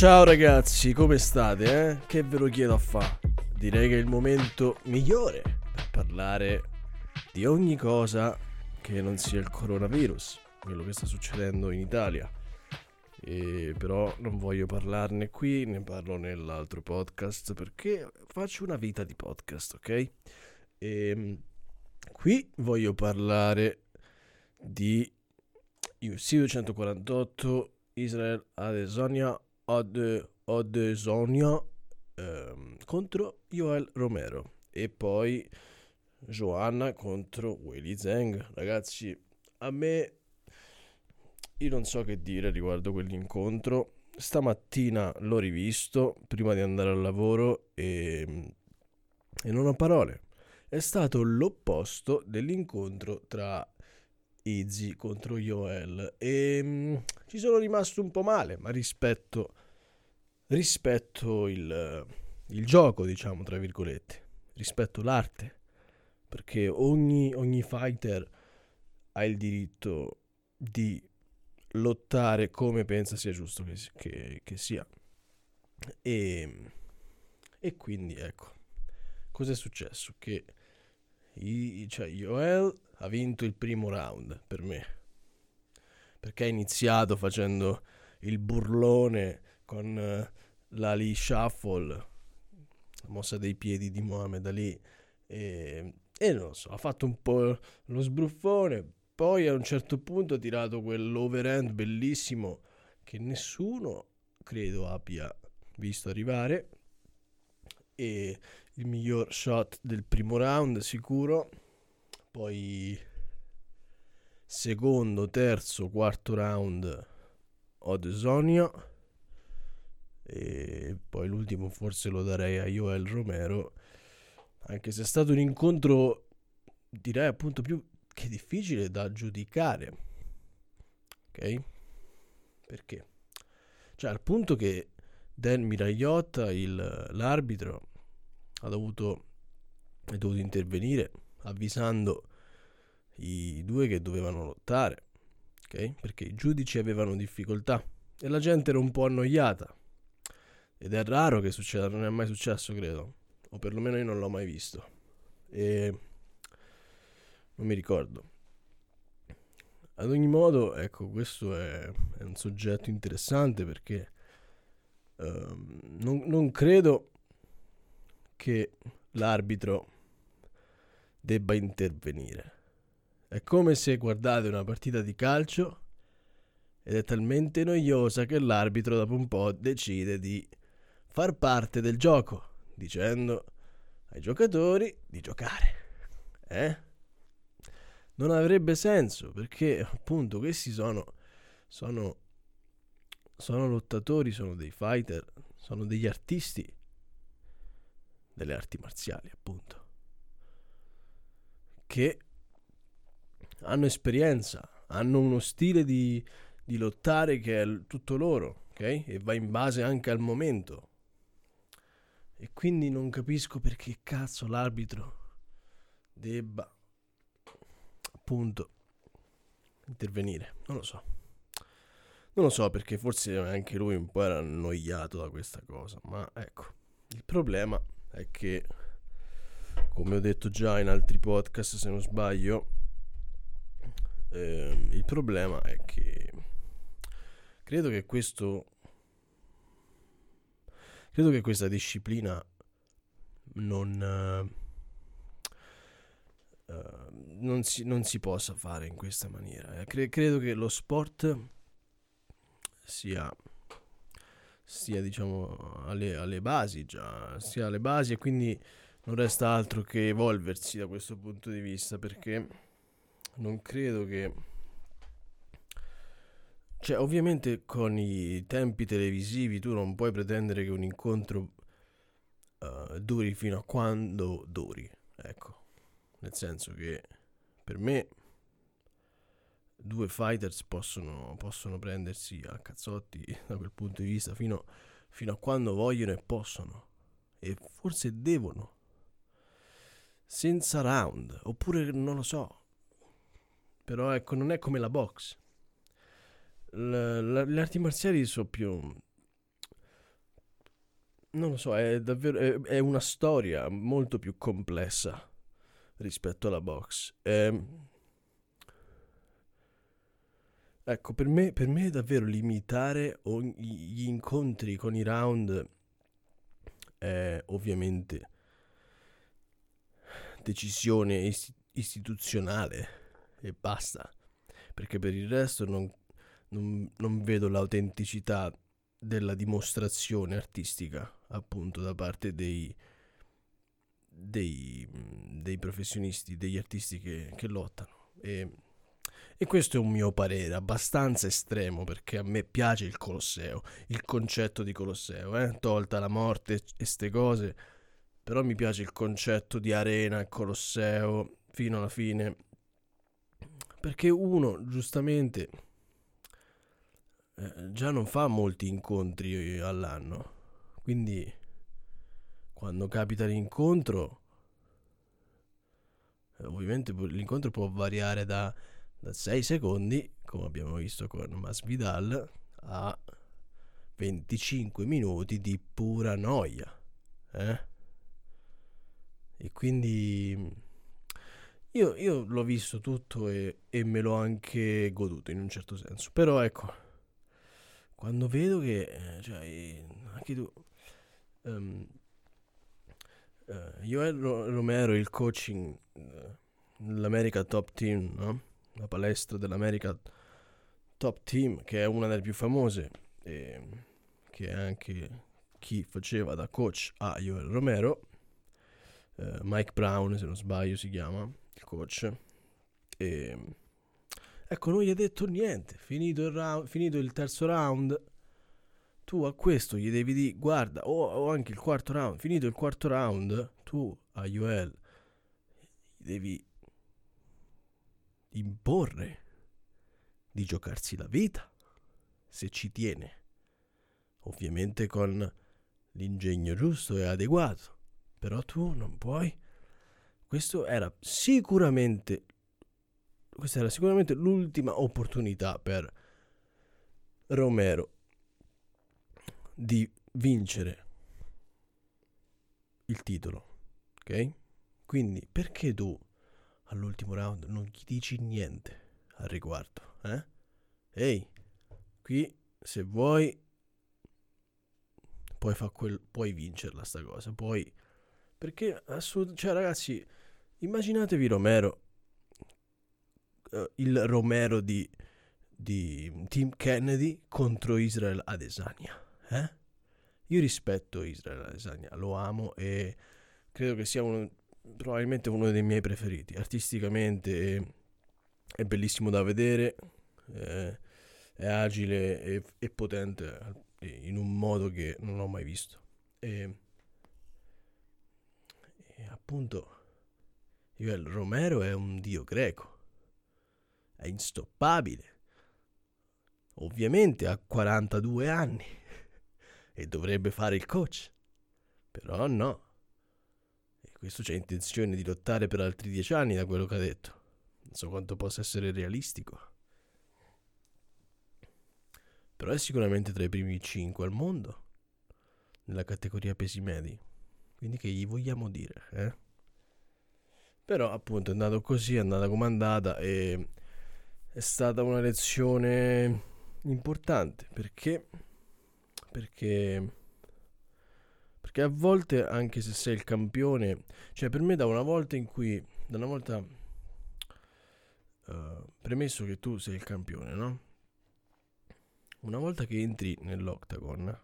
Ciao ragazzi, come state? Eh? Che ve lo chiedo a fa? Direi che è il momento migliore per parlare di ogni cosa che non sia il coronavirus, quello che sta succedendo in Italia. E però non voglio parlarne qui, ne parlo nell'altro podcast perché faccio una vita di podcast, ok? E ehm, qui voglio parlare di UFC 248 Israel Adesonia Ode, Odesonia ehm, contro Joel Romero e poi Joanna contro Willy Zeng. Ragazzi, a me io non so che dire riguardo quell'incontro. Stamattina l'ho rivisto prima di andare al lavoro e, e non ho parole. È stato l'opposto dell'incontro tra Izzy contro Joel e mh, ci sono rimasto un po' male, ma rispetto, rispetto il, il gioco, diciamo, tra virgolette, rispetto l'arte, perché ogni, ogni fighter ha il diritto di lottare come pensa sia giusto che, che, che sia. E, e, quindi ecco, cos'è successo? Che i, cioè, Joel ha vinto il primo round per me. Perché ha iniziato facendo il burlone con l'Ali Shuffle, la mossa dei piedi di Mohamed Ali. E, e non lo so, ha fatto un po' lo sbruffone. Poi a un certo punto ha tirato quell'overhand bellissimo che nessuno credo abbia visto arrivare. E il miglior shot del primo round sicuro poi secondo, terzo, quarto round Odesonia e poi l'ultimo forse lo darei a Joel Romero anche se è stato un incontro direi appunto più che difficile da giudicare ok perché cioè al punto che Dan Miragliotta il, l'arbitro ha dovuto è dovuto intervenire avvisando i due che dovevano lottare, ok? Perché i giudici avevano difficoltà e la gente era un po' annoiata. Ed è raro che succeda, non è mai successo, credo. O perlomeno io non l'ho mai visto. E non mi ricordo. Ad ogni modo, ecco, questo è, è un soggetto interessante perché uh, non, non credo che l'arbitro debba intervenire. È come se guardate una partita di calcio ed è talmente noiosa che l'arbitro dopo un po' decide di far parte del gioco, dicendo ai giocatori di giocare. Eh? Non avrebbe senso perché appunto questi sono, sono, sono lottatori, sono dei fighter, sono degli artisti delle arti marziali, appunto che hanno esperienza, hanno uno stile di, di lottare che è tutto loro, ok? E va in base anche al momento. E quindi non capisco perché cazzo l'arbitro debba appunto intervenire. Non lo so. Non lo so perché forse anche lui un po' era annoiato da questa cosa. Ma ecco, il problema è che come ho detto già in altri podcast se non sbaglio, eh, il problema è che credo che questo credo che questa disciplina non uh, non, si, non, si, possa fare in questa maniera. Eh. Cre- credo che lo sport sia sia diciamo alle, alle basi già, sia alle basi e quindi non resta altro che evolversi da questo punto di vista perché non credo che cioè ovviamente con i tempi televisivi tu non puoi pretendere che un incontro uh, duri fino a quando duri ecco nel senso che per me due fighters possono, possono prendersi a cazzotti da quel punto di vista fino, fino a quando vogliono e possono e forse devono senza round, oppure non lo so. Però ecco, non è come la box. L- l- le arti marziali sono più non lo so, è davvero è, è una storia molto più complessa rispetto alla box. Ehm, ecco, per me, per me davvero limitare ogni, gli incontri con i round è ovviamente decisione ist- istituzionale e basta. Perché per il resto non, non, non vedo l'autenticità della dimostrazione artistica, appunto, da parte dei, dei, dei professionisti, degli artisti che, che lottano. E, e, questo è un mio parere abbastanza estremo perché a me piace il Colosseo, il concetto di Colosseo, eh? tolta la morte e ste cose, però mi piace il concetto di arena e Colosseo fino alla fine. Perché uno, giustamente, già non fa molti incontri all'anno, quindi quando capita l'incontro, eh, ovviamente l'incontro può variare da, da 6 secondi, come abbiamo visto con Masvidal, a 25 minuti di pura noia. Eh? E quindi io, io l'ho visto tutto e, e, me l'ho anche goduto in un certo senso. Però ecco, quando vedo che, eh, cioè, anche tu, um, uh, Joel Romero, il coaching, uh, l'America Top Team, no? la palestra dell'America Top Team, che è una delle più famose, e che anche chi faceva da coach a Joel Romero, uh, Mike Brown, se non sbaglio, si chiama il coach. E ecco, non gli ha detto niente. Finito il, round, finito il terzo round, tu a questo gli devi dire, guarda, o, o, anche il quarto round, finito il quarto round, tu a Joel gli devi imporre di giocarsi la vita, se ci tiene. Ovviamente con l'ingegno giusto e adeguato, però tu non puoi. Questo era sicuramente questa era sicuramente l'ultima opportunità per Romero di vincere il titolo. Ok? Quindi perché tu all'ultimo round non gli dici niente al riguardo? Eh? Ehi, qui se vuoi puoi, far quel, puoi vincerla sta cosa. Puoi... Perché assolut- cioè ragazzi, immaginatevi Romero, uh, il Romero di, di Tim Kennedy contro Israel Adesanya eh? Io rispetto Israele Adesanya, lo amo e credo che sia uno, probabilmente uno dei miei preferiti. Artisticamente è, è bellissimo da vedere, è, è agile e, e, potente in un modo che non ho mai visto. E, e appunto, il Romero è un dio greco, è instoppabile. Ovviamente ha 42 anni e dovrebbe fare il coach. Però no. E questo c'è intenzione di lottare per altri dieci anni da quello che ha detto. Non so quanto possa essere realistico. Però è sicuramente tra i primi cinque al mondo. Nella categoria pesi medi. Quindi che gli vogliamo dire, eh? Però appunto è andato così, è andata come è andata e è stata una lezione importante perché? Perché perché a volte anche se sei il campione cioè per me da una volta in cui da una volta uh, premesso che tu sei il campione no? Una volta che entri nell'octagon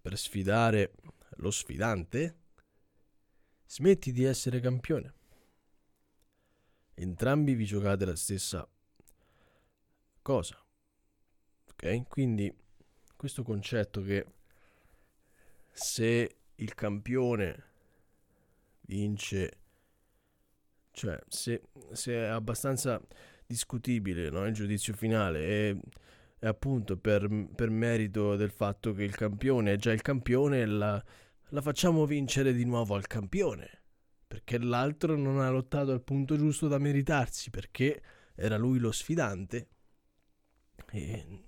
per sfidare lo sfidante smetti di essere campione. Entrambi vi giocate la stessa cosa ok? Quindi questo concetto che se il campione vince, cioè se, se è abbastanza discutibile no, il giudizio finale e, e appunto per, per, merito del fatto che il campione è già il campione la, la facciamo vincere di nuovo al campione perché l'altro non ha lottato al punto giusto da meritarsi perché era lui lo sfidante e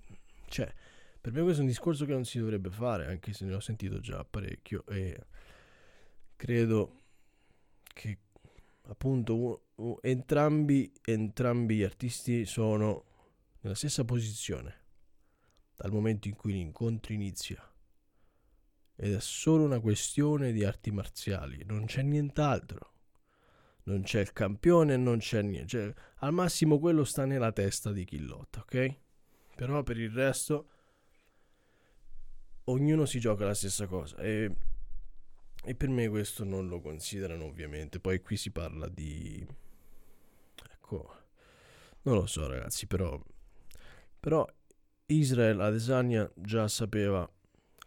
cioè Per me questo è un discorso che non si dovrebbe fare, anche se ne ho sentito già parecchio e credo che appunto entrambi, entrambi gli artisti sono nella stessa posizione dal momento in cui l'incontro inizia. Ed è solo una questione di arti marziali, non c'è nient'altro. Non c'è il campione, non c'è niente. Cioè, al massimo quello sta nella testa di chi lotta, ok? Però per il resto ognuno si gioca la stessa cosa e, e per me questo non lo considerano ovviamente. Poi qui si parla di... Ecco, non lo so ragazzi, però... Però Israel Adesanya già sapeva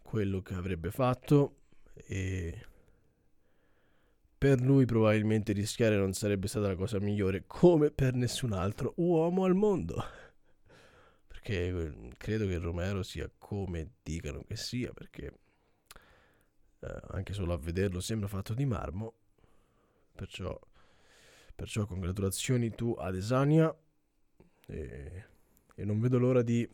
quello che avrebbe fatto e per lui probabilmente rischiare non sarebbe stata la cosa migliore come per nessun altro uomo al mondo perché eh, credo che Romero sia come dicano che sia perché eh, anche solo a vederlo sembra fatto di marmo. Perciò, perciò congratulazioni tu ad Esania. E, e non vedo l'ora di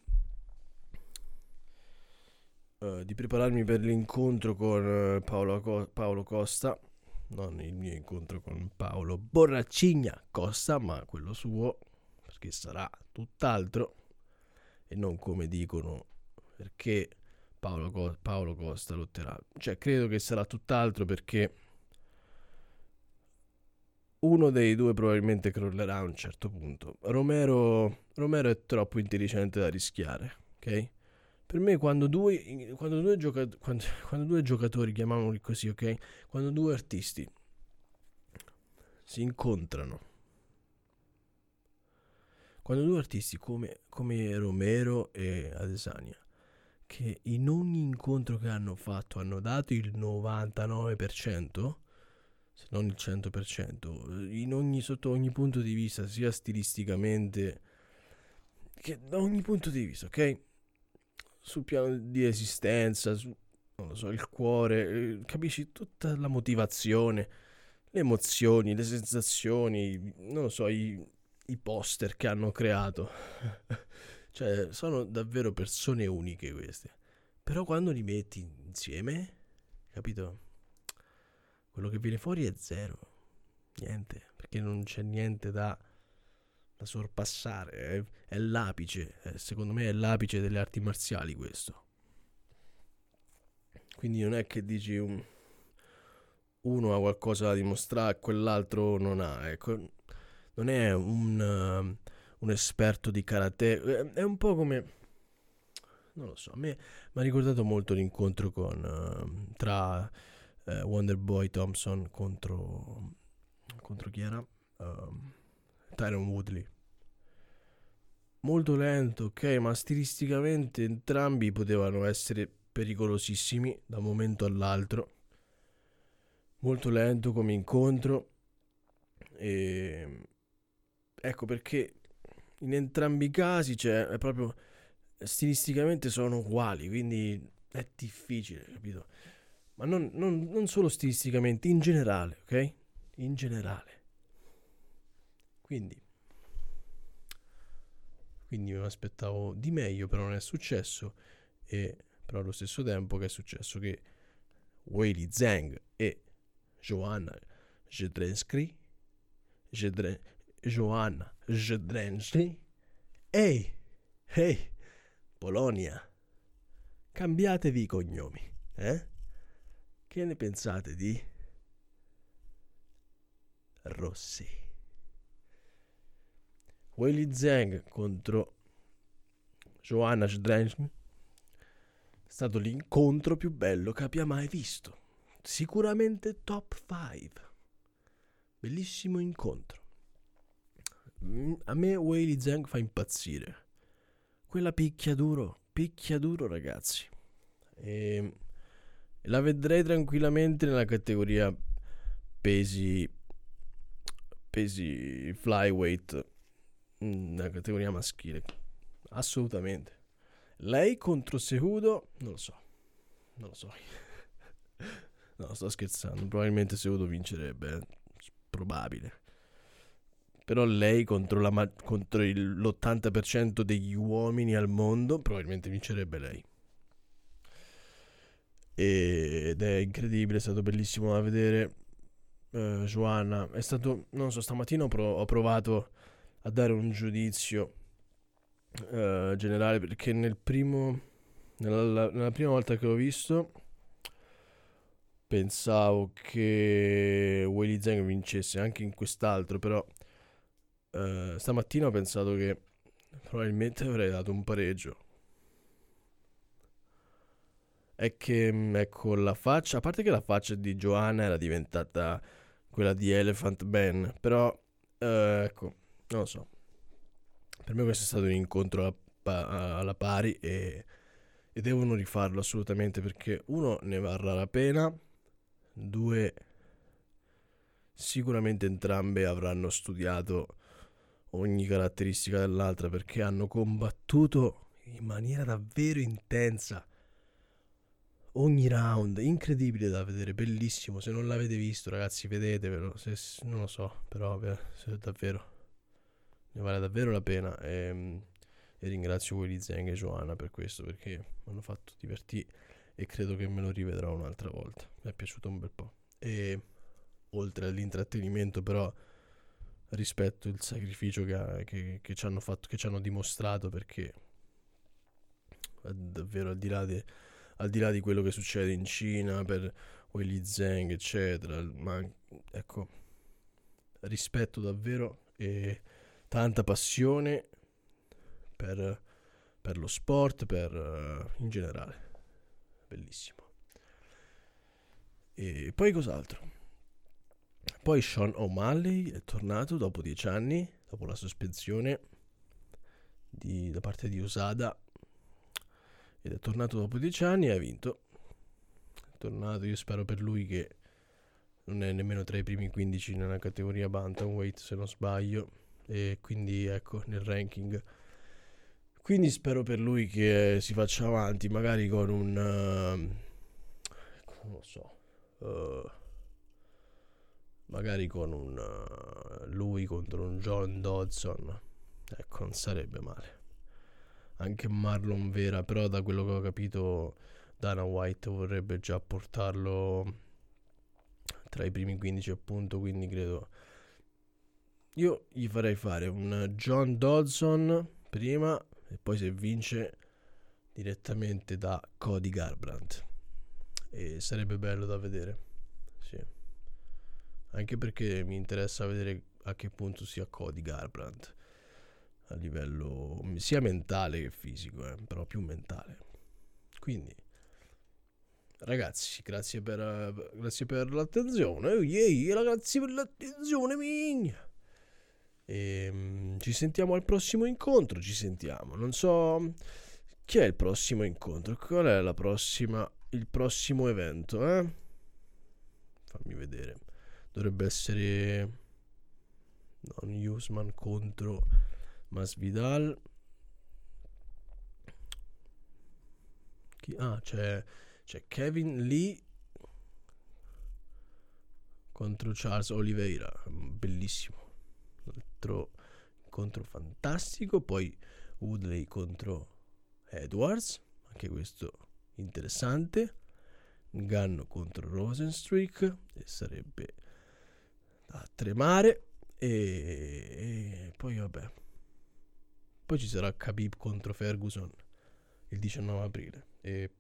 uh, di prepararmi per l'incontro con uh, Paolo, Paolo Costa, non il mio incontro con Paolo Borraccigna Costa, ma quello suo, perché sarà tutt'altro e non come dicono perché Paolo, Co- Paolo Costa lotterà. Cioè, credo che sarà tutt'altro perché uno dei due probabilmente crollerà a un certo punto. Romero, Romero è troppo intelligente da rischiare, ok? Per me quando due, quando due, gioca- quando, quando due giocatori, chiamiamoli così, ok? Quando due artisti si incontrano, quando due artisti come, come Romero e Adesanya, che in ogni incontro che hanno fatto hanno dato il 99%, se non il 100%, in ogni, sotto ogni punto di vista, sia stilisticamente che da ogni punto di vista, ok? sul piano di esistenza, su, so, il cuore, eh, capisci tutta la motivazione, le emozioni, le sensazioni, non lo so, i, i poster che hanno creato. cioè, sono davvero persone uniche queste. Però quando li metti insieme, capito? Quello che viene fuori è zero. Niente, perché non c'è niente da da sorpassare, è, è l'apice, è, secondo me è l'apice delle arti marziali questo. Quindi non è che dici un, uno ha qualcosa da dimostrare e quell'altro non ha, ecco. Non è un, uh, un esperto di karate, è un po' come non lo so, a me mi ha ricordato molto l'incontro con, uh, tra uh, Wonderboy Thompson contro, contro chi era? Uh, Tyron Woodley. Molto lento, ok, ma stilisticamente entrambi potevano essere pericolosissimi da un momento all'altro. Molto lento come incontro. E ecco perché in entrambi i casi cioè, proprio stilisticamente sono uguali, quindi è difficile, capito? Ma non, non, non solo stilisticamente, in generale, ok? In generale. Quindi, quindi mi aspettavo di meglio, però non è successo. E però allo stesso tempo che è successo che Weili Zhang e Joanna Jedrensky Jedre, Joanna Jedrensky Ehi, ehi, Polonia, cambiatevi i cognomi, eh? Che ne pensate di Rossi? Weili Zhang contro Joanna Zdrensk è stato l'incontro più bello che abbia mai visto. Sicuramente top 5. Bellissimo incontro. Mm, a me Weili Zhang fa impazzire. Quella picchia duro, picchia duro ragazzi. E la vedrei tranquillamente nella categoria pesi pesi flyweight nella categoria maschile. Assolutamente. Lei contro Sehudo, non lo so. Non lo so. no, sto scherzando. Probabilmente Sehudo vincerebbe. Eh. Probabile. Però lei contro, la, contro il, l'80% degli uomini al mondo, probabilmente vincerebbe lei. ed è incredibile, è stato bellissimo da vedere. Uh, Joanna, è stato, non so, stamattina ho, pro- ho provato a dare un giudizio uh, generale perché nel primo, nella, nella prima volta che l'ho visto pensavo che Willy Zeng vincesse anche in quest'altro, però uh, stamattina ho pensato che probabilmente avrei dato un pareggio. È che, mm, ecco, la faccia, a parte che la faccia di Joanna era diventata quella di Elephant Man, però, uh, ecco, non lo so. Per me questo è stato un incontro alla, alla pari e, e devono rifarlo assolutamente perché uno ne varrà la pena Due, sicuramente entrambe avranno studiato ogni caratteristica dell'altra perché hanno combattuto in maniera davvero intensa ogni round, incredibile da vedere, bellissimo. Se non l'avete visto, ragazzi, vedetevelo. Se, non lo so, però se davvero ne vale davvero la pena. E, ehm, e ringrazio Willy Zeng e Joanna per questo perché mi hanno fatto divertire e credo che me lo rivedrò un'altra volta. Mi è piaciuto un bel po'. E oltre all'intrattenimento, però, rispetto il sacrificio che, che, che, ci hanno fatto, che ci hanno dimostrato, perché davvero al di là, de, al di, là di quello che succede in Cina per Willy Zeng, eccetera, ma ecco, rispetto davvero e tanta passione per, per lo sport, per in generale bellissimo. E poi cos'altro? Poi Sean O'Malley è tornato dopo dieci anni, dopo la sospensione di, da parte di Usada. Ed è tornato dopo dieci anni e ha vinto. È tornato, io spero per lui che non è nemmeno tra i primi 15 nella categoria Bantamweight se non sbaglio. E quindi ecco, nel ranking quindi spero per lui che si faccia avanti, magari con un... Uh, non lo so. Uh, magari con un... Uh, lui contro un John Dodson. Ecco, non sarebbe male. Anche Marlon Vera, però da quello che ho capito Dana White vorrebbe già portarlo tra i primi 15 appunto, quindi credo... Io gli farei fare un John Dodson prima e poi se vince direttamente da Cody Garbrandt e sarebbe bello da vedere anche perché mi interessa vedere a che punto sia Cody Garbrandt a livello sia mentale che fisico eh, però più mentale quindi ragazzi grazie per, grazie per l'attenzione oh, yeah, grazie per l'attenzione migna e, um, ci sentiamo al prossimo incontro. Ci sentiamo. Non so chi è il prossimo incontro. Qual è la prossima, il prossimo evento? Eh? Fammi vedere. Dovrebbe essere non Usman contro Masvidal. Chi? Ah, c'è, c'è Kevin Lee contro Charles Oliveira. Bellissimo altro incontro fantastico. Poi Woodley contro Edwards, anche questo interessante. Ganno contro Rosenstreak e sarebbe da tremare. E, e poi vabbè. Poi ci sarà Khabib contro Ferguson il 19 aprile. E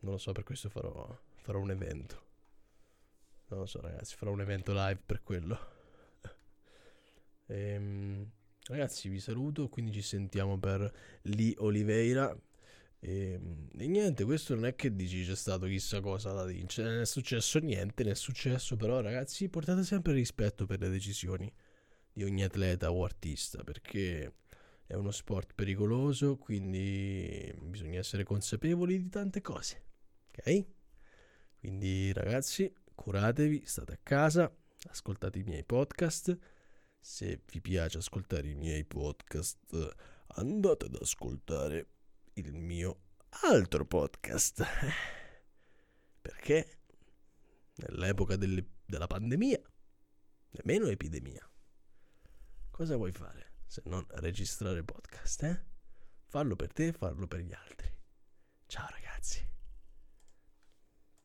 non lo so, per questo farò, farò un evento. Non lo so, ragazzi, farò un evento live per quello. Ehm, ragazzi, vi saluto. Quindi ci sentiamo per Lee Oliveira. E, ehm, e, niente, questo non è che dici c'è stato chissà cosa da vincere, non è successo niente, non è successo, però ragazzi portate sempre rispetto per le decisioni di ogni atleta o artista, perché è uno sport pericoloso, quindi bisogna essere consapevoli di tante cose, ok? Quindi ragazzi, curatevi, state a casa, ascoltate i miei podcast se vi piace ascoltare i miei podcast, andate ad ascoltare il mio altro podcast. Perché nell'epoca delle, della pandemia, nemmeno epidemia, cosa vuoi fare se non registrare podcast? Eh? Farlo per te e farlo per gli altri. Ciao ragazzi.